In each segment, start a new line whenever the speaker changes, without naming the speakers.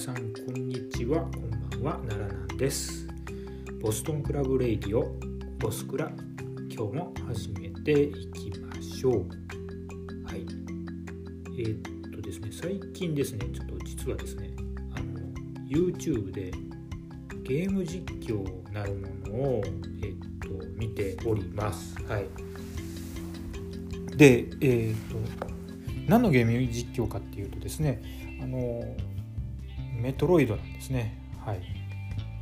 さんこんにちは。こんばんは奈良なんです。ボストンクラブレイディオボスクラ。今日も始めていきましょう。はい。えー、っとですね最近ですねちょっと実はですねあの YouTube でゲーム実況なるものをえー、っと見ております。はい。でえー、っと何のゲーム実況かっていうとですねあのメトロイドなんですね。はい。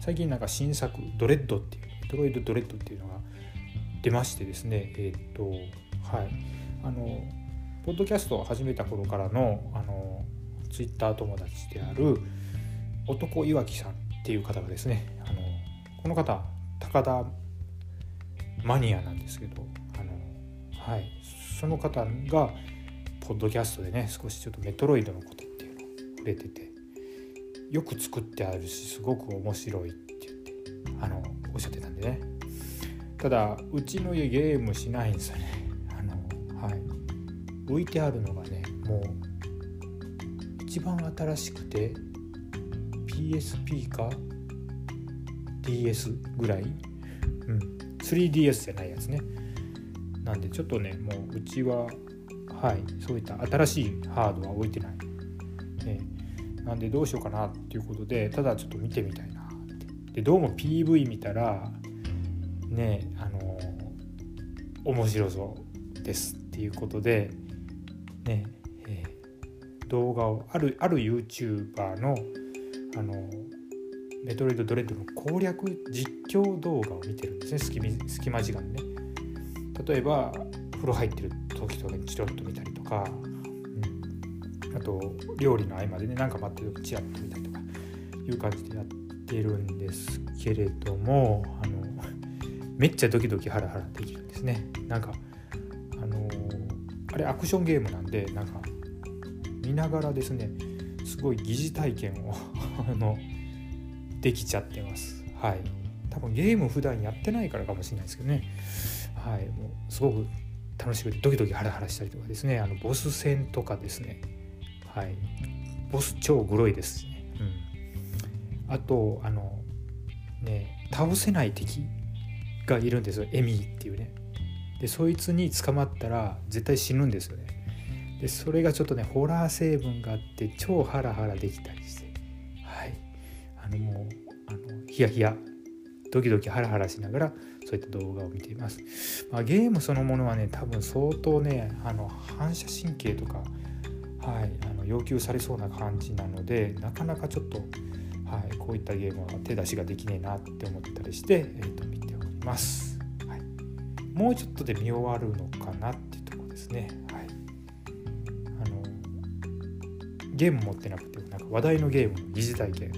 最近なんか新作ドレッドっていうメトロイドドレッドっていうのが出ましてですね。えっ、とはい。あのポッドキャストを始めた頃からのあのツイッター友達である男岩木さんっていう方がですねあのこの方高田マニアなんですけどあのはい。その方がポッドキャストでね少しちょっとメトロイドのことっていうのを触れててよく作ってあるしすごく面白いって言ってあのおっしゃってたんでね。ただうちの家ゲームしないんですよね。あのはい。浮いてあるのがねもう一番新しくて PSP か DS ぐらい、うん、3DS じゃないやつね。なんでちょっとねもううちははいそういった新しいハードは置いてない、なんでどうしようかなっていうことでただちょっと見てみたいなって。でどうも PV 見たらねあの面白そうですっていうことでね、えー、動画をあるある YouTuber のあのメトロイドドレッドの攻略実況動画を見てるんですね。隙隙間時間ね。例えば風呂入ってる時とかにチロッと見たりとか、あと料理の合間でねなんか待ってる時チラッと見たりとかいう感じでやってるんですけれどもあのめっちゃドキドキハラハラできるんですね。なんかあのあれアクションゲームなんでなんか見ながらですねすごい疑似体験を あのできちゃってます。はい。多分ゲーム普段やってないからかもしれないですけどね。はい。もうすごく楽しくてドキドキハラハラしたりとかですねあのボス戦とかですね。はい。ボス超グロいですしね、うん、あとあのね倒せない敵がいるんですよ。エミーっていうね。でそいつに捕まったら絶対死ぬんですよね。でそれがちょっとねホラー成分があって超ハラハラできたりして。はい。あのもうあのヒヤヒヤドキドキハラハラしながらそういった動画を見ています。まあ、ゲームそのものはね多分相当ねあの反射神経とか、はい、あの要求されそうな感じなのでなかなかちょっと、はい、こういったゲームは手出しができねえなって思ったりして、えー、と見ております、はい。もうちょっとで見終わるのかなっていうとこですね。はい、あのゲーム持ってなくてなんか話題のゲームの疑似体験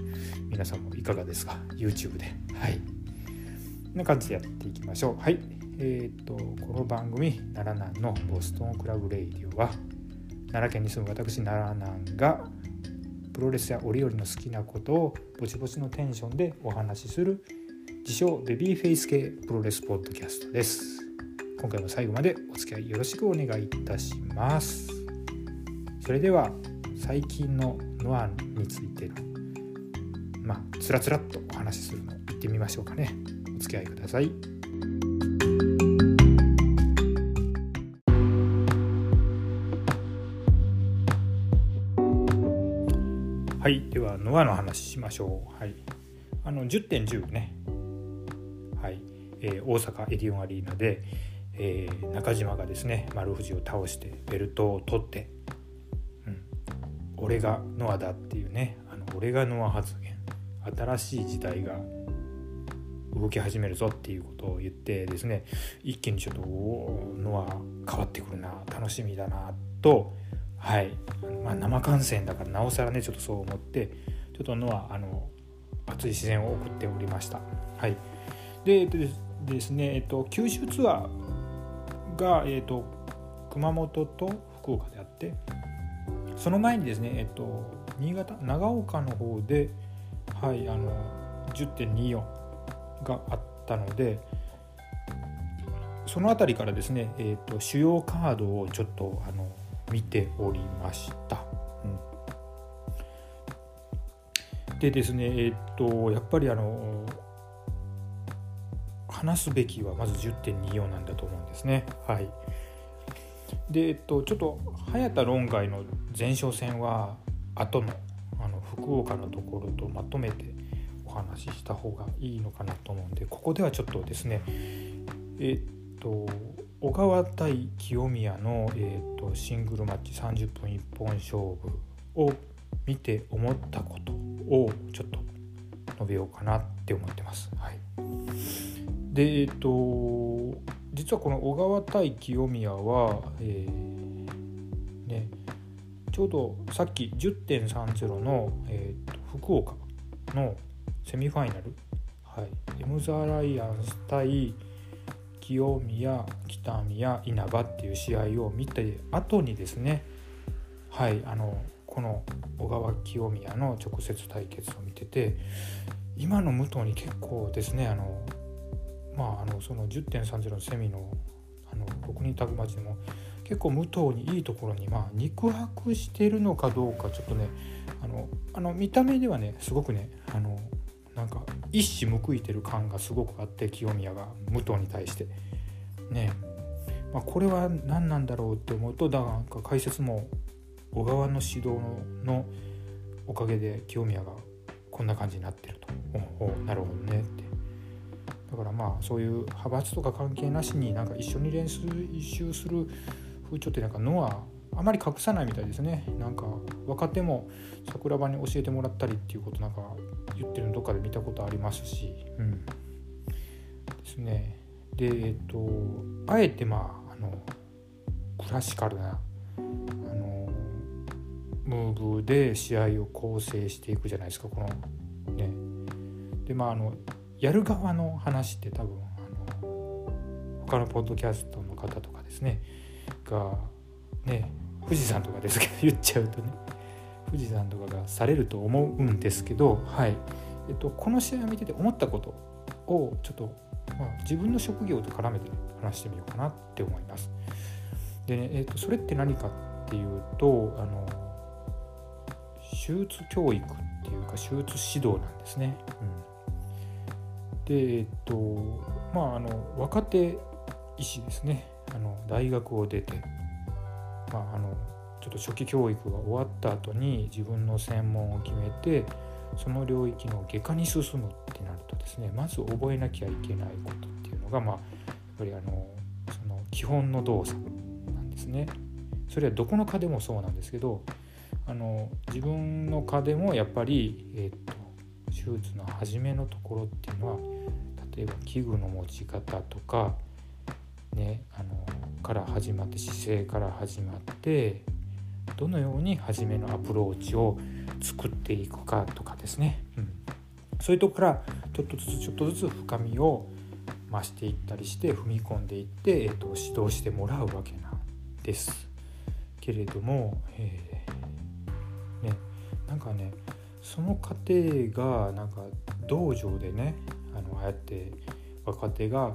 皆さんもいかがですか？YouTube で。はいな感じでやっていきましょう。はい。えっ、ー、と、この番組、奈良南のボストンクラブレイディオは、奈良県に住む私、奈良南が、プロレスや折々の好きなことをぼちぼちのテンションでお話しする自称ベビーフェイス系プロレスポッドキャストです。今回も最後までお付き合いよろしくお願いいたします。それでは最近のノアについてのまあつらつらっとお話しするのを言ってみましょうかねお。付き合いください。はい、ではノアの話しましょう。はい、あの10.10ね、はい。えー、大阪エディオンアリーナで、えー、中島がですね丸藤を倒してベルトを取って、うん、俺がノアだっていうねあの俺がノア発言。新しい時代が動き始めるぞっていうことを言ってですね一気にちょっとのは変わってくるな楽しみだなとはい、まあ、生観戦だからなおさらねちょっとそう思ってちょっとのはあの熱い自然を送っておりました。はい、でですね、えっと、九州ツアーが、えっと、熊本と福岡であってその前にですね、えっと、新潟長岡の方で、はい、あの10.24があったのでその辺りからですね、えーと、主要カードをちょっとあの見ておりました。うんでですねえっとやっぱりあの話すべきはまず10.24なんだと思うんですね。はい、で、えっと、ちょっと早田論外の前哨戦は後のあの福岡のところとまとめてお話しした方がいいのかなと思うんでここではちょっとですねえっと小川対清宮の、えっと、シングルマッチ30分一本勝負を見て思ったことをちょっと述べようかなって思ってます。はい、でえっと実はこの小川対清宮は、えー、ね、ちょうどさっき10.30の、えーと、福岡のセミファイナル、はい、エムザ・ライアンス対清宮北宮稲葉っていう試合を見て後にですねはいあのこの小川清宮の直接対決を見てて今の武藤に結構ですねあのまああのその10.30のセミのあの6人タグマチでも結構武藤にいいところに、まあ、肉薄してるのかどうかちょっとねあのあの見た目ではねすごくねあのなんか一矢報いてる感がすごくあって清宮が武藤に対して。ねまあ、これは何なんだろうって思うとだからなんか解説も小川の指導のおかげで清宮がこんな感じになってると。おおなるほどねって。だからまあそういう派閥とか関係なしになんか一緒に練習一周する風潮ってなんかのはあまり隠さないみたいですね。なんか若手も桜庭に教えてもらったりっていうことなんか言ってるのどっかで見たことありますし、うん、ですね。でえっとあえてまああのクラシカルなあのムーブで試合を構成していくじゃないですか。このね。でまああのやる側の話って多分あの他のポッドキャストの方とかですね。がね富士山とかですけど言っちゃうとね富士山とかがされると思うんですけど、はいえっと、この試合を見てて思ったことをちょっと、まあ、自分の職業と絡めてね話してみようかなって思います。でね、えっと、それって何かっていうとあの手術教育っていうか手術指導なんですね。うん、でえっとまああの若手医師ですねあの大学を出て、まあ、あのちょっと初期教育が終わった後に自分の専門を決めてその領域の外科に進むってなるとですねまず覚えなきゃいけないことっていうのが、まあ、やっぱりあのその基本の動作なんですね。それはどこの科でもそうなんですけどあの自分の科でもやっぱり、えーと、手術の初めのところっていうのは例えば器具の持ち方とかねあのから始まって姿勢から始まってどのように初めのアプローチを作っていくかとかですね、うん、そういうとこからちょっとずつちょっとずつ深みを増していったりして踏み込んでいって、えーと、指導してもらうわけなんです。けれども、えー、ねなんかねその過程がなんか道場でねあのああやって若手が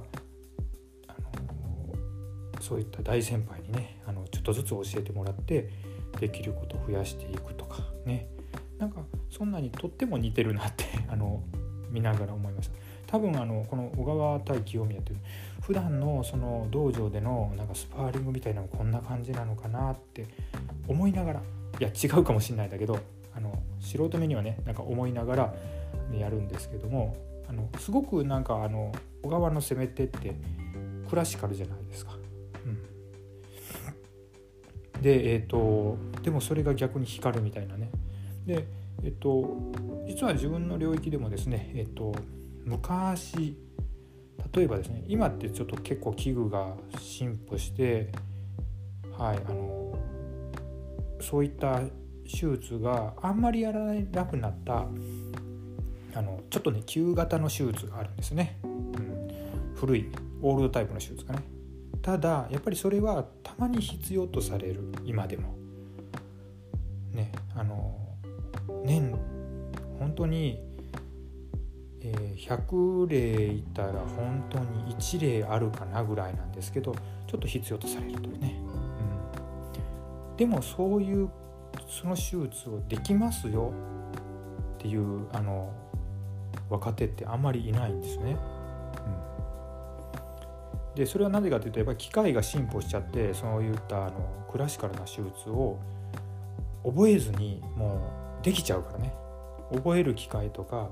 そういった大先輩にねあのちょっとずつ教えてもらってできることを増やしていくとかねなんかそんなにとっても似てるなって あの見ながら思いました多分あのこの小川対清宮っていう普段のその道場でのなんかスパーリングみたいなのこんな感じなのかなって思いながらいや違うかもしれないんだけどあの素人目にはねなんか思いながら、ね、やるんですけどもあのすごくなんかあの小川の攻め手ってクラシカルじゃないですか。でえっ、ー、とでもそれが逆に光るみたいなね。でえっ、ー、と実は自分の領域でもですねえっ、ー、と昔例えばですね今ってちょっと結構器具が進歩してはいあのそういった手術があんまりやらなくなったあのちょっとね旧型の手術があるんですね、うん、古いオールドタイプの手術がね。ただやっぱりそれはたまに必要とされる。今でも。ねあの年本当に、えー、100例いたら本当に1例あるかなぐらいなんですけどちょっと必要とされるというね、うん、でもそういうその手術をできますよっていうあの若手ってあんまりいないんですね。でそれはなぜかというとやっぱり機械が進歩しちゃってそういったあのクラシカルな手術を覚えずにもうできちゃうからね覚える機会とか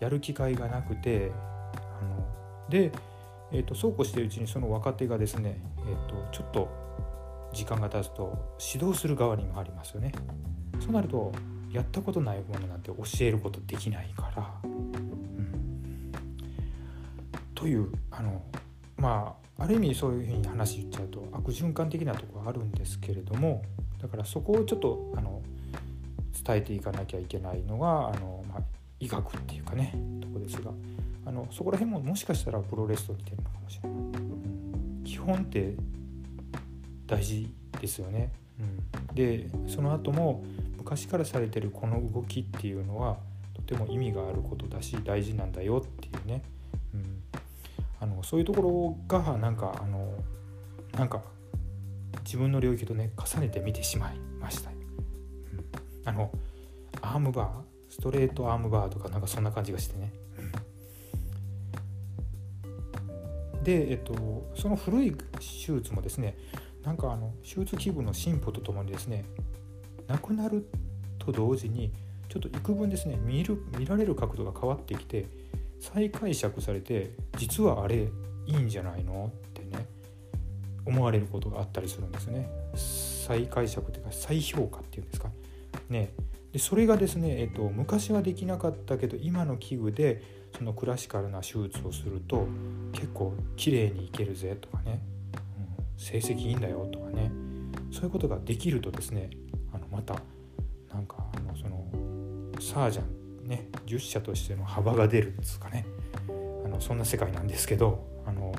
やる機会がなくてあので、えーと、そうこうしてるうちにその若手がですね、えーと、ちょっと時間が経つと指導する側にもありますよね。そうなるとやったことないものなんて教えることできないから。うん、というあのまあある意味そういうふうに話言っちゃうと悪循環的なところはあるんですけれどもだからそこをちょっとあの伝えていかなきゃいけないのがあの、まあ、医学っていうかねとこですがあのそこら辺ももしかしたらプロレスと似てるのかもしれない、基本って大事ですよね、うん、でその後も昔からされてるこの動きっていうのはとても意味があることだし大事なんだよっていうね、そういうところがなんかあのなんか自分の領域とね重ねて見てしまいました、うん、あのアームバーストレートアームバーとかなんかそんな感じがしてね、うん、で、えっと、その古い手術もですねなんかあの手術器具の進歩とともにですねなくなると同時にちょっと幾分ですね見る見られる角度が変わってきて再解釈されて実はあれいいんじゃないの？ってね思われることがあったりするんですね。再解釈というか再評価っていうんですか？ね。でそれがですね、えっと、昔はできなかったけど今の器具でそのクラシカルな手術をすると結構綺麗にいけるぜとかね、うん、成績いいんだよとかね。そういうことができるとですねあのまたなんかあのそのサージャンね10社としての幅が出るんですかね。あのそんな世界なんですけどあの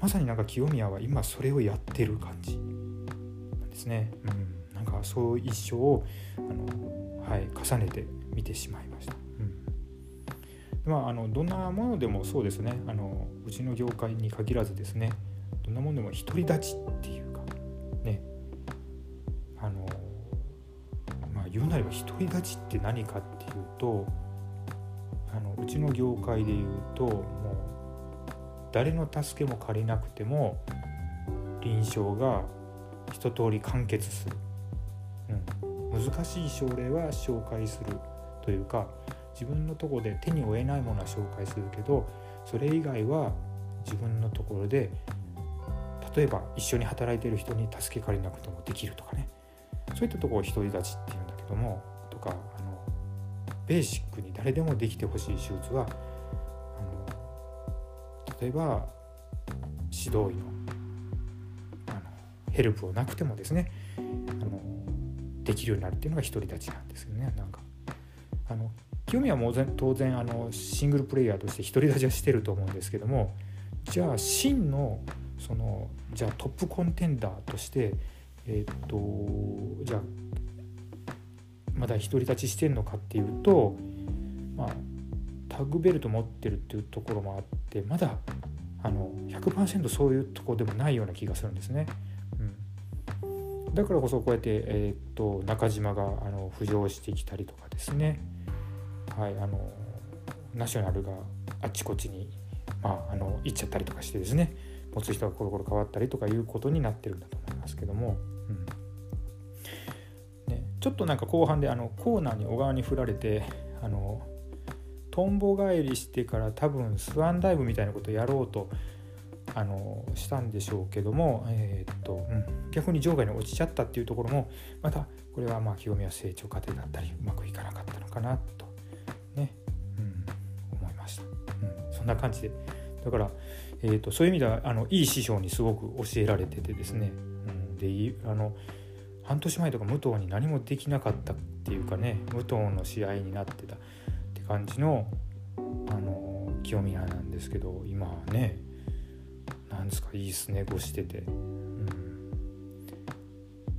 まさになんか清宮は今それをやってる感じ。なんですね。うん、なんかそう一生をあの、はい、重ねて見てしまいました。うん、まああのどんなものでもそうですね。あのうちの業界に限らずですね。どんなものでも独り立ちっていうかね。あのまあ言うなれば独り立ちって何かっていうとあのうちの業界で言うともう誰の助けも借りなくても臨床が一通り完結する、うん、難しい症例は紹介するというか自分のとこで手に負えないものは紹介するけどそれ以外は自分のところで例えば一緒に働いてる人に助け借りなくてもできるとかね。そういったとこを独り立ちっていうんだけどもとかベーシックに誰でもできてほしい手術は例えば指導医のあのヘルプをなくてもですねあのできるようになるっていうのが独り立ちなんですよね。なんかあの清宮も当然あのシングルプレイヤーとして独り立ちはしてると思うんですけどもじゃあ真のそのじゃあトップコンテンダーとしてえっ、とじゃあまだ独り立ちしてるのかっていうとまあタグベルト持ってるっていうところもあってまだあの100%そういうとこでもないような気がするんですね。うん、だからこそこうやって、えー、っと中島があの浮上してきたりとかですね、はい、あのナショナルがあっちこっちに、まあ、あの行っちゃったりとかしてですね。持つ人がコロコロ変わったりとかいうことになってるんだと思いますけども、ちょっとなんか後半であのコーナーに小川に振られてあのトンボ返りしてから多分スワンダイブみたいなことをやろうとあのしたんでしょうけども、えー、っとうん、逆に場外に落ちちゃったっていうところもまたこれはまあ清宮成長過程だったりうまくいかなかったのかなとね、うん、思いました、うん、そんな感じで。だから、えー、っとそういう意味ではあのいい師匠にすごく教えられててですね、うん、であの半年前とか武藤に何もできなかったっていうかね武藤の試合になってたって感じのあの清宮なんですけど今はねなんですかいいっすねごしてて、うん。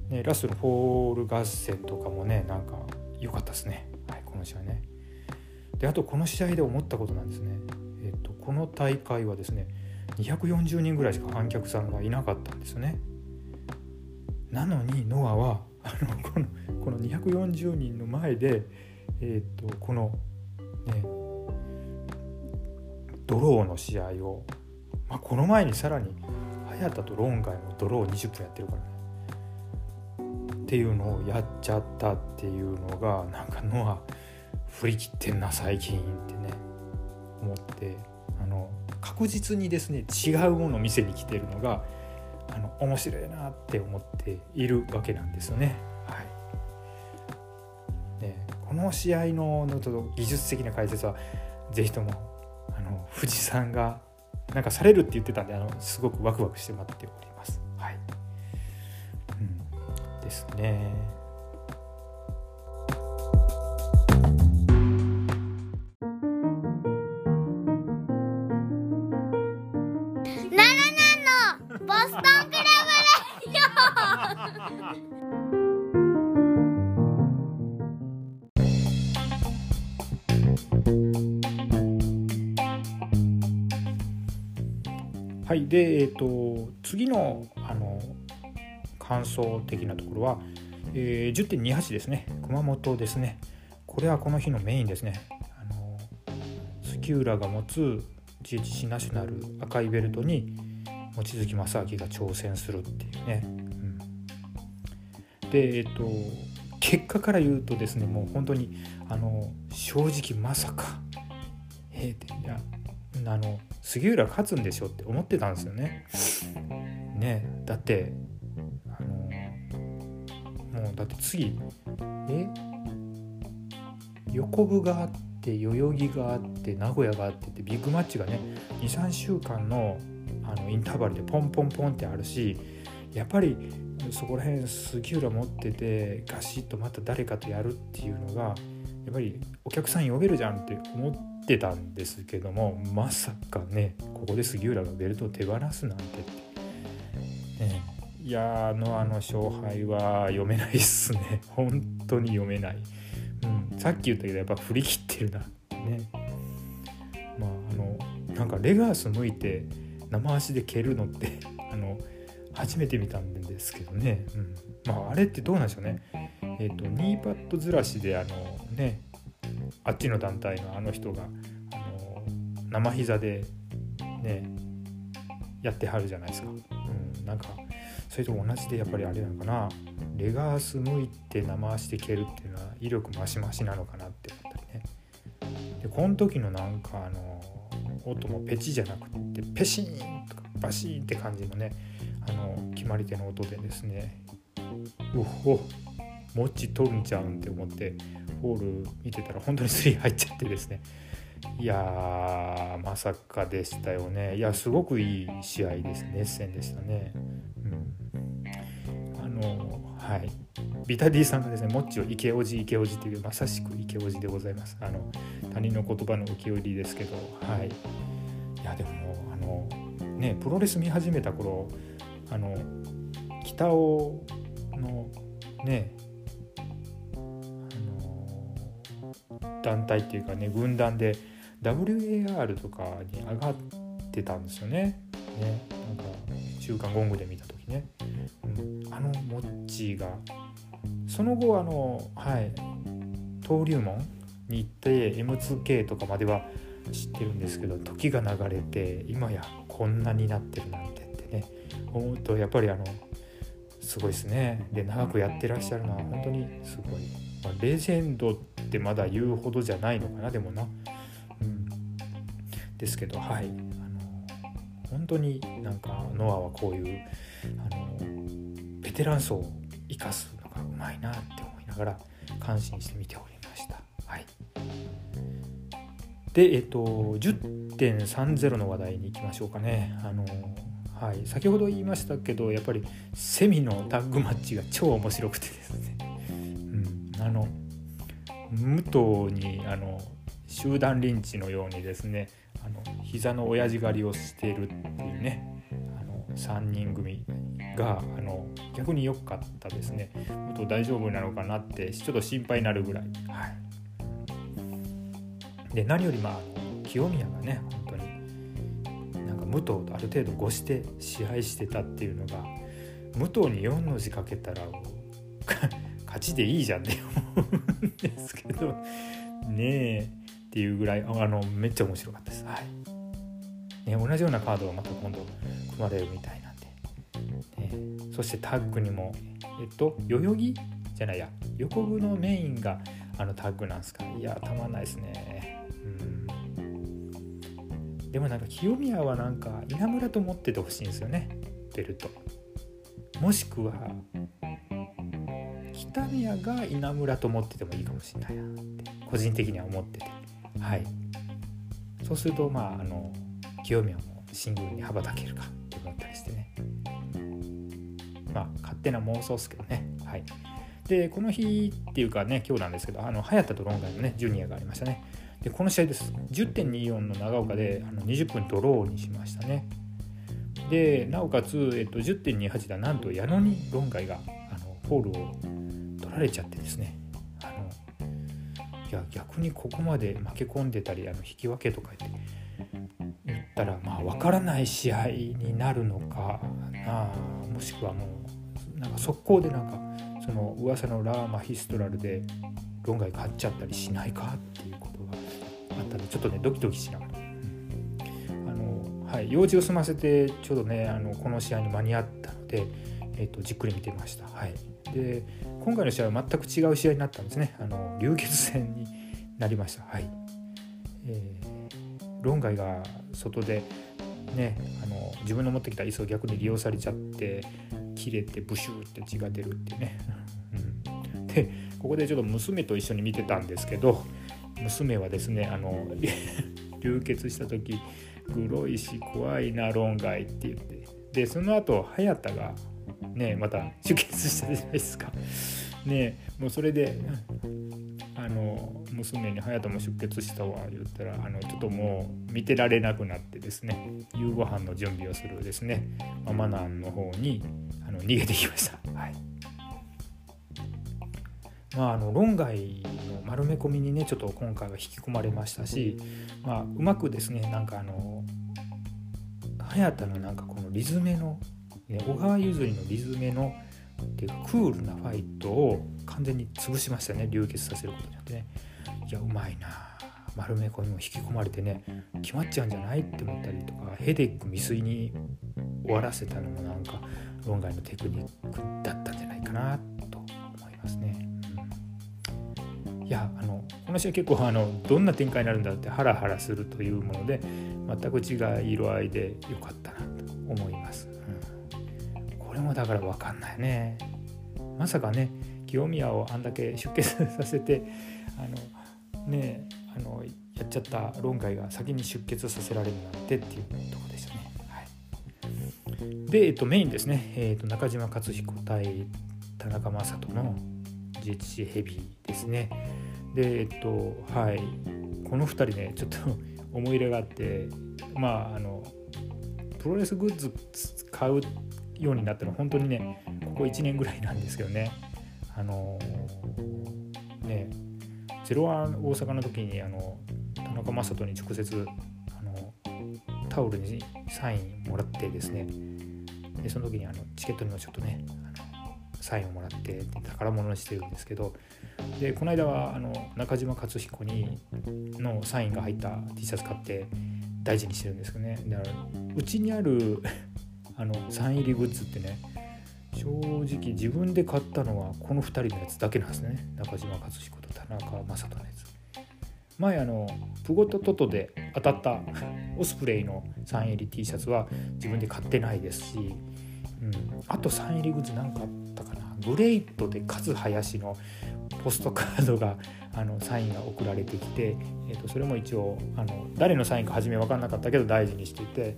ね、ラストのフォール合戦とかもねなんか良かったですね、はい、この試合ね。であとこの試合で思ったことなんですね。えっとこの大会はですね240人ぐらいしか観客さんがいなかったんですよね。なのにノアはあのこのこの240人の前でえーと、このね、ドローの試合を、まあ、この前にさらに早田とロンガイもドロー20分やってるからね。っていうのをやっちゃったっていうのがなんかノア振り切ってんな最近ってね思ってあの確実にですね違うものを見せに来てるのが面白いなって思っているわけなんですよね。はいね、この試合のの技術的な解説は是非ともあの富士山がなんかされるって言ってたんであのすごくワクワクして待っております。はい、うん、ですね。はいでえっ、ー、と次のあの感想的なところは、えー、10.28ですね。熊本ですね。これはこの日のメインですね。あのスキューラが持つ GHC ナショナル赤いベルトに望月正明が挑戦するっていうね、うん、でえっ、ー、と結果から言うとですねもう本当にあの正直まさかえー、いやあの杉浦勝つんでしょって思ってたんですよね。ねだってあのもうだって次え？横部があって代々木があって名古屋があってってビッグマッチがね23週間のあのインターバルでポンポンポンってあるしやっぱりそこら辺杉浦持っててガシッとまた誰かとやるっていうのがやっぱりお客さん呼べるじゃんって思って。てたんですけどもまさかねここで杉浦がベルトを手放すなんてって、ね、いやあのあの勝敗は読めないっすね。本当に読めない、うん、さっき言ったけどやっぱ振り切ってるな。ってね。まああのなんかレガース向いて生足で蹴るのって あの初めて見たんですけどね、うん、まああれってどうなんでしょうね。えっ、ー、とニーパッドずらしであのねあっちの団体のあの人があの生膝でねやってはるじゃないですか、うん、なんかそれと同じでやっぱりあれなのかな。レガース向いて生足で蹴るっていうのは威力増し増しなのかなって思ったりね。でこの時のなんかあの音もペチじゃなくてペシーンとかバシーンって感じのねあの決まり手の音でですねうほもっち取るんちゃうんって思ってホール見てたら本当にスリー入っちゃってですね。いやーまさかでしたよね。いやすごくいい試合ですね熱戦でしたね。うん。あのはい。ビタディさんがですねもっちを池おじ池おじっていうまさしく池おじでございます。あの他人の言葉の受け売りですけどはい。いやでもあのねプロレス見始めた頃あの北尾のね団体っていうかね軍団で WAR とかに上がってたんですよね。ねなんか週刊ゴングで見た時ね、うん、あのモッチーがその後あのはい登竜門に行って M2K とかまでは知ってるんですけど時が流れて今やこんなになってるなんてってね。思うとやっぱりあのすごいですね。で長くやってらっしゃるのは本当にすごい、まあ、レジェンドってまだ言うほどじゃないのかなでもな、うん、ですけどはい。あの本当になんかノアはこういうあのベテラン層を生かすのがうまいなって思いながら感心して見ておりました。はい、で、えっと、10.30の話題に行きましょうかね。あのはい、先ほど言いましたけどやっぱりセミのタッグマッチが超面白くてですね、うん、あの武藤にあの集団リンチのようにですねあの膝の親父狩りをしているっていうねあの3人組があの逆に良かったですね武藤大丈夫なのかなってちょっと心配になるぐらい。はい、で何よりまあ清宮がね本当になんか武藤とある程度越して支配してたっていうのが武藤に4の字かけたら勝ちでいいじゃんって思うんですけどねえっていうぐらいあのめっちゃ面白かったです。はい。ね、同じようなカードがまた今度組まれるみたいなんで、ね、そしてタッグにもえっと代々木じゃないや横部のメインがあのタッグなんですか。いやたまんないですね。うん。でもなんか清宮はなんか稲村と思っててほしいんですよね。ベルト。もしくは北宮が稲村と思っててもいいかもしれないなって個人的には思ってて。はい。そうするとまああの清宮もシングルに羽ばたけるかって思ったりしてね。まあ勝手な妄想ですけどね。はい。でこの日っていうかね今日なんですけどあの早田とロンガイのねジュニアがありましたね。でこの試合です。10.24の長岡であの20分ドローにしましたね。でなおかつ、えっと、10.28ではなんと矢野に論外があのフォールを取られちゃってですね。あのいや逆にここまで負け込んでたりあの引き分けとか言って言ったらまあ分からない試合になるのかな。もしくはもうなんか速攻でなんかその噂のラーマヒストラルで論外買っちゃったりしないかっていうことがあったのでちょっとねドキドキしながら、あのはい、用事を済ませてちょうどねあのこの試合に間に合ったので、えーと、じっくり見てました。はい、で今回の試合は全く違う試合になったんですね。あの流血戦になりました。はい。えー、論外が外でね、あの自分の持ってきた椅子を逆に利用されちゃって切れてブシューって血が出るっていうね、うん、でここでちょっと娘と一緒に見てたんですけど娘はですねあの 流血した時グロいし怖いな論外って言って。でその後早田がねまた出血したじゃないですかねもうそれであの娘に「隼人も出血したわ」言ったらあのちょっともう見てられなくなってですね夕ご飯の準備をするですねママナンの方にあの逃げてきました。はいまあ、あの論外の丸め込みにねちょっと今回は引き込まれましたし、まあ、うまくですねなんかあの早田のなんかこのリズメの、小川譲りのリズメのクールなファイトを完全に潰しましたね。流血させることによってね。いやうまいな。丸め込みも引き込まれてね。決まっちゃうんじゃないって思ったりとかヘデック未遂に終わらせたのもなんか論外のテクニックだったんじゃないかなと思いますね。うん、いやあのこの試合結構あのどんな展開になるんだってハラハラするというもので全く違い色合いで良かったなと思います。もだから分かんないねまさかね清宮をあんだけ出血させてあのねあのやっちゃった論外が先に出血させられるなんてっていうとこでしたね。はい、で、えっと、メインですね、えっと、中島克彦対田中将人の GHC ヘビーですね。でえっとはいこの2人ねちょっと思い入れがあってまああのプロレスグッズ買うってようになったの。は本当にねここ1年ぐらいなんですけどね。あの、ねゼロワン大阪の時にあの田中将人に直接あのタオルにサインもらってですね。でその時にあのチケットにもちょっとねあのサインをもらって宝物にしてるんですけど。でこの間はあの中島克彦にのサインが入った T シャツ買って大事にしてるんですけどね。だからうちにあるあのサイン入りグッズってね正直自分で買ったのはこの2人のやつだけなんですね。中島克彦と田中将人のやつ。前あのプゴトトトで当たったオスプレイのサイン入り T シャツは自分で買ってないですし、うん、あとサイン入りグッズ何かあったかな。グレイトで勝林のポストカードがあのサインが送られてきて、えー、とそれも一応あの誰のサインか初め分かんなかったけど大事にしていて。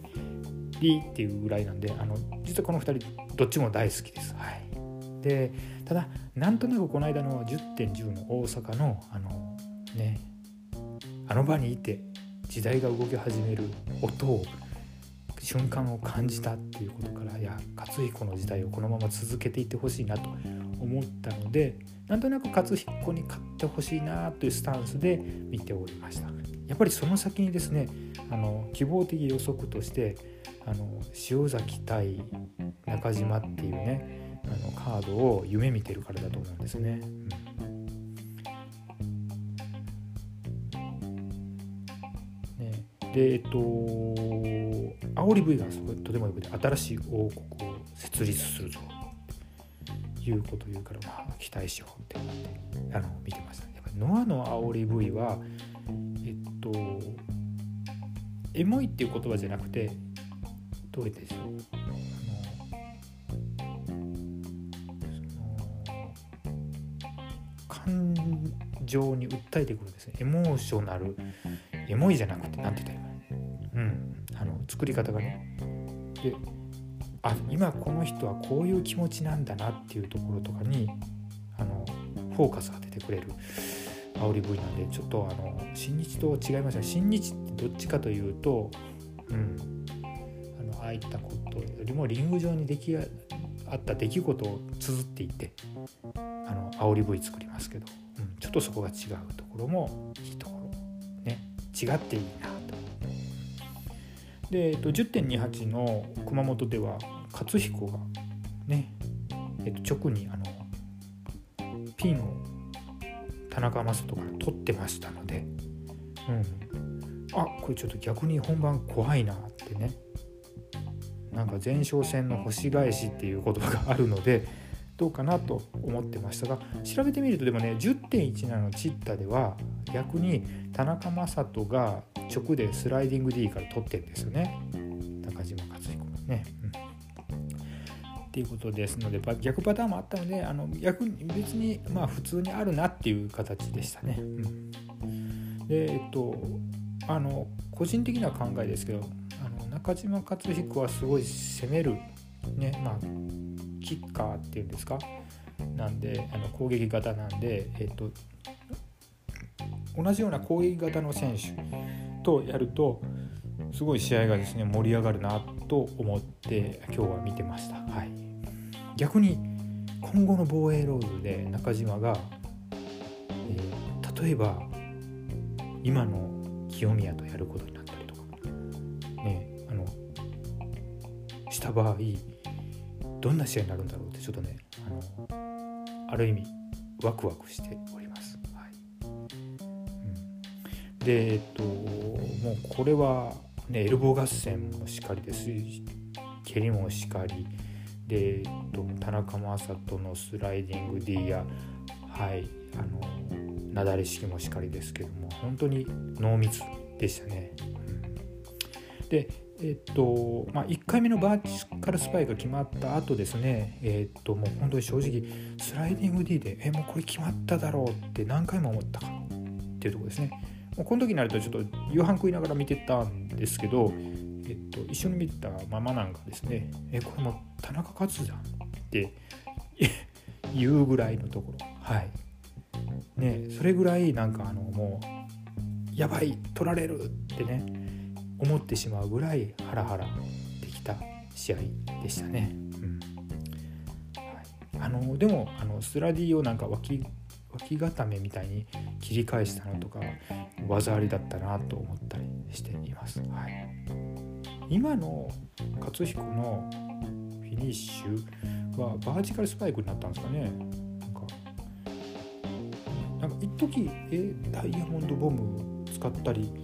リーっていうぐらいなんであの実はこの2人どっちも大好きです。はい、でただなんとなくこの間の10.10の大阪のあのねあの場にいて時代が動き始める音を瞬間を感じたっていうことからいや勝彦の時代をこのまま続けていってほしいなと思ったのでなんとなく勝彦に勝ってほしいなというスタンスで見ておりましたやっぱりその先にですねあの希望的予測としてあの塩崎対中島っていうねあのカードを夢見てるからだと思うんですね。うん。でえっと煽り V がすごいとてもよくて新しい王国を設立するぞということを言うからまあ期待しようって思ってあの見てました。やっぱノアの煽り V はえっとエモいっていう言葉じゃなくてどうやってですよ感情に訴えてくるんですね。エモーショナルエモいじゃなくて何て言ったらいいかうん。あの作り方がね。であ今この人はこういう気持ちなんだなっていうところとかにあのフォーカス当ててくれる。煽り V なんでちょっとあの新日と違いますね。新日ってどっちかというとうん。あのああいったことよりもリング上に出来あった出来事を綴っていてあの煽り V 作りますけど、うん、ちょっとそこが違うところもいいところね。違っていいなと。で、えっと、10.28の熊本では勝彦がね、えっと、直にあのピンを田中将人から取ってましたので、うん、あこれちょっと逆に本番怖いなってね。なんか前哨戦の星返しっていう言葉があるのでどうかなと思ってましたが調べてみるとでもね10.17のチッタでは逆に田中将人が直でスライディング D から取ってるんですよね。中島克彦がね。っていうことですので逆パターンもあったのであの逆に別にまあ普通にあるなっていう形でしたね。うん、でえっとあの個人的な考えですけどあの中島克彦はすごい攻めるねまあキッカーっていうんですか？なんであの攻撃型なんで、えっと、同じような攻撃型の選手とやるとすごい試合がですね盛り上がるなと思って今日は見てました。はい、逆に今後の防衛ロードで中島が、えー、例えば今の清宮とやることになったりとかねあのした場合どんな試合になるんだろうってちょっとねあのある意味ワクワクしております。はいうん、でえっともうこれはねエルボー合戦もしかりですし蹴りもしかりで、えっと、田中将人のスライディング D やはいあの雪崩式もしかりですけども本当に濃密でしたね。うん、でえっとまあ、1回目のバーチカルスパイが決まった後ですね、えっともう本当に正直スライディング D でえもうこれ決まっただろうって何回も思ったかっていうとこですね。もうこの時になるとちょっと夕飯食いながら見てたんですけど、えっと、一緒に見てたママなんかですねえこれも田中勝じゃんって 言うぐらいのところ。はい。ねそれぐらいなんかあのもうやばい取られるってね思ってしまうぐらいハラハラできた試合でしたね。うん。はい、あのでもあのスラディをなんか脇脇固めみたいに切り返したのとか技ありだったなと思ったりしています。はい、今の勝彦のフィニッシュはバーチカルスパイクになったんですかね。なんかなんか一時えダイヤモンドボム使ったりも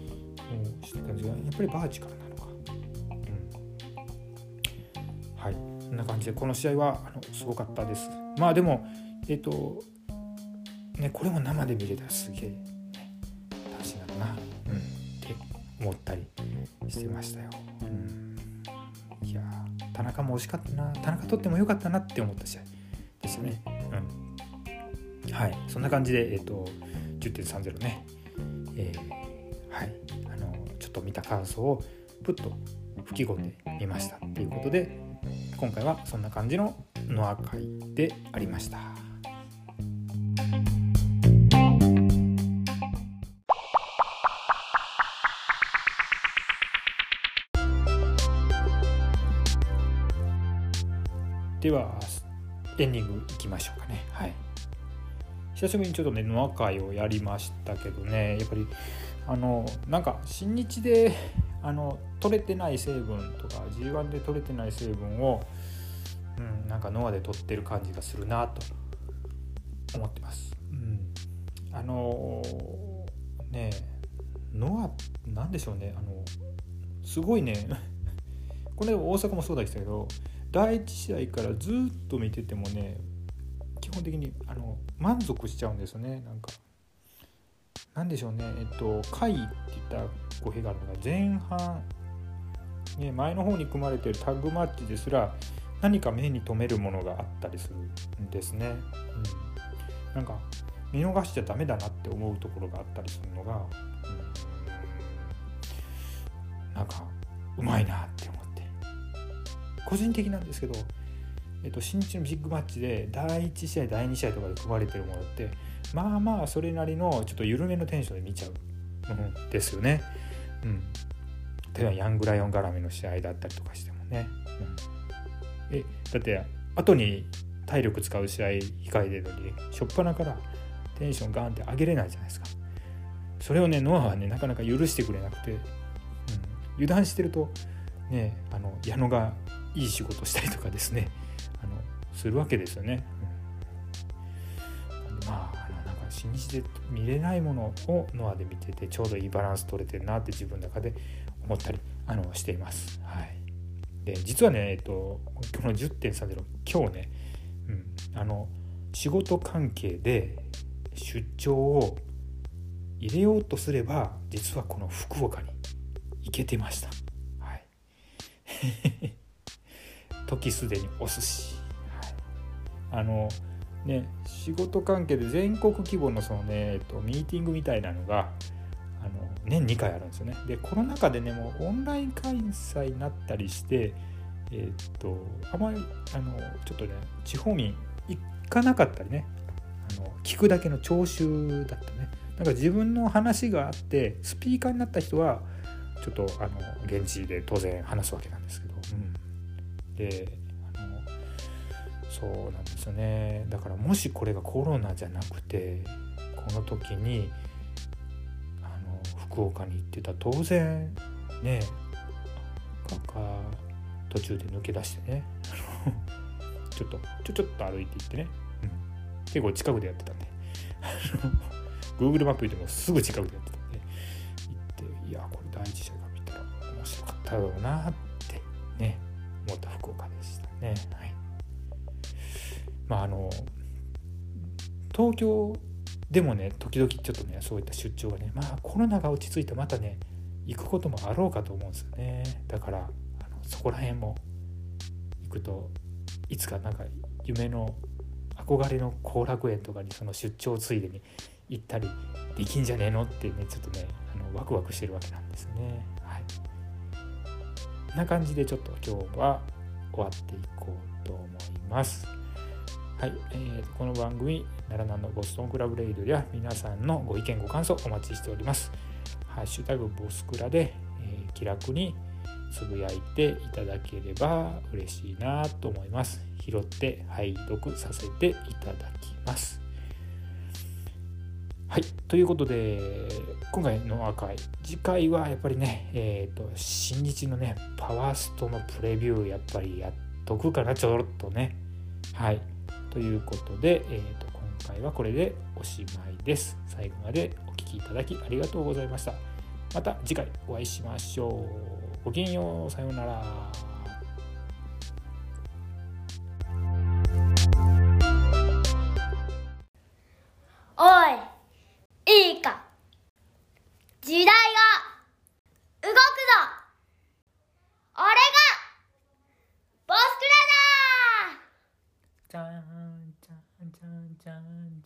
してたんですがやっぱりバーチカルなのか。うん、はいこんな感じでこの試合はあのすごかったです。まあでもえっ、ー、とねこれも生で見れたらすげえ、ね、楽しいなな、思ったりしてましたよ。うん、いや田中も惜しかったな田中取ってもよかったなって思った試合でしたね。うん、はいそんな感じで、えーと、10.30ね、えー、はいあのちょっと見た感想をプッと吹き込んでみましたっていうことで今回はそんな感じのノア会でありました。ではエンディングいきましょうかね。はい。久しぶりにちょっとねノア会をやりましたけどね。やっぱりあのなんか新日であの取れてない成分とか G1 で取れてない成分を、うん、なんかノアで取ってる感じがするなと思ってます。うん、あのねノアなんでしょうね。あのすごいね。これ大阪もそうでしたけど第1試合からずっと見ててもね基本的にあの満足しちゃうんですよね。なんかなんでしょうね。えっと「回」って言った語弊があるのが前半、ね、前の方に組まれてるタッグマッチですら何か目に留めるものがあったりするんですね。うん、なんか見逃しちゃダメだなって思うところがあったりするのが、うん、なんかうまいなって思って個人的なんですけど、えっと、新日のビッグマッチで第1試合第2試合とかで組まれてるものってまあまあそれなりのちょっと緩めのテンションで見ちゃう、うん、ですよね。うん、例えばヤングライオン絡みの試合だったりとかしてもね。うん、えだって後に体力使う試合控えてるのに初っ端からテンションガンって上げれないじゃないですか。それをねノアはねなかなか許してくれなくて、うん、油断してるとねあの矢野がいい仕事したりとかですねあのするわけですよね。うん、まあなんか新日で見れないものをノアで見ててちょうどいいバランス取れてるなって自分の中で思ったりあのしています。はい、で実はね、えっと、この10.30今日ね、うん、あの仕事関係で出張を入れようとすれば実はこの福岡に行けてました。はい、時すでにお寿司。はい、あのね、仕事関係で全国規模のそのね、えっと、ミーティングみたいなのがあの年2回あるんですよね。でコロナ禍でねもうオンライン開催になったりしてえっとあまりあのちょっとね地方民行かなかったりねあの聞くだけの聴衆だったね。なんか自分の話があってスピーカーになった人はちょっとあの現地で当然話すわけなんですけど、うん、でそうなんですよね。だからもしこれがコロナじゃなくてこの時にあの福岡に行ってた当然ねか途中で抜け出してね ちょっとちょちょっと歩いていってね、うん、結構近くでやってたんで。Google マップ見てもすぐ近くでやってたんで。行っていやこれ第一者が見たら面白かっただろうなってね思った。福岡でしたね。はい。まああの東京でもね時々ちょっとねそういった出張がねまあコロナが落ち着いてまたね行くこともあろうかと思うんですよね。だからあのそこら辺も行くといつかなんか夢の憧れの後楽園とかにその出張ついでに行ったりできんじゃねえのってねちょっとねあのワクワクしてるわけなんですね。はい。な感じでちょっと今日は終わっていこうと思います。はい、えー、この番組奈良南のボストンクラブレイドでは皆さんのご意見ご感想お待ちしております。ハッシュタグボスクラで、えー、気楽につぶやいていただければ嬉しいなと思います。拾って拝読させていただきます。はい、ということで今回の赤い次回はやっぱりね、えーと、新日のねパワーストのプレビューやっぱりやっとくかなちょろっとねはいということで、えーと、今回はこれでおしまいです。最後までお聴きいただきありがとうございました。また次回お会いしましょう。ごきげんよう。さようなら。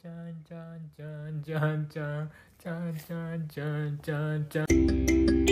じゃんじゃんじゃんじ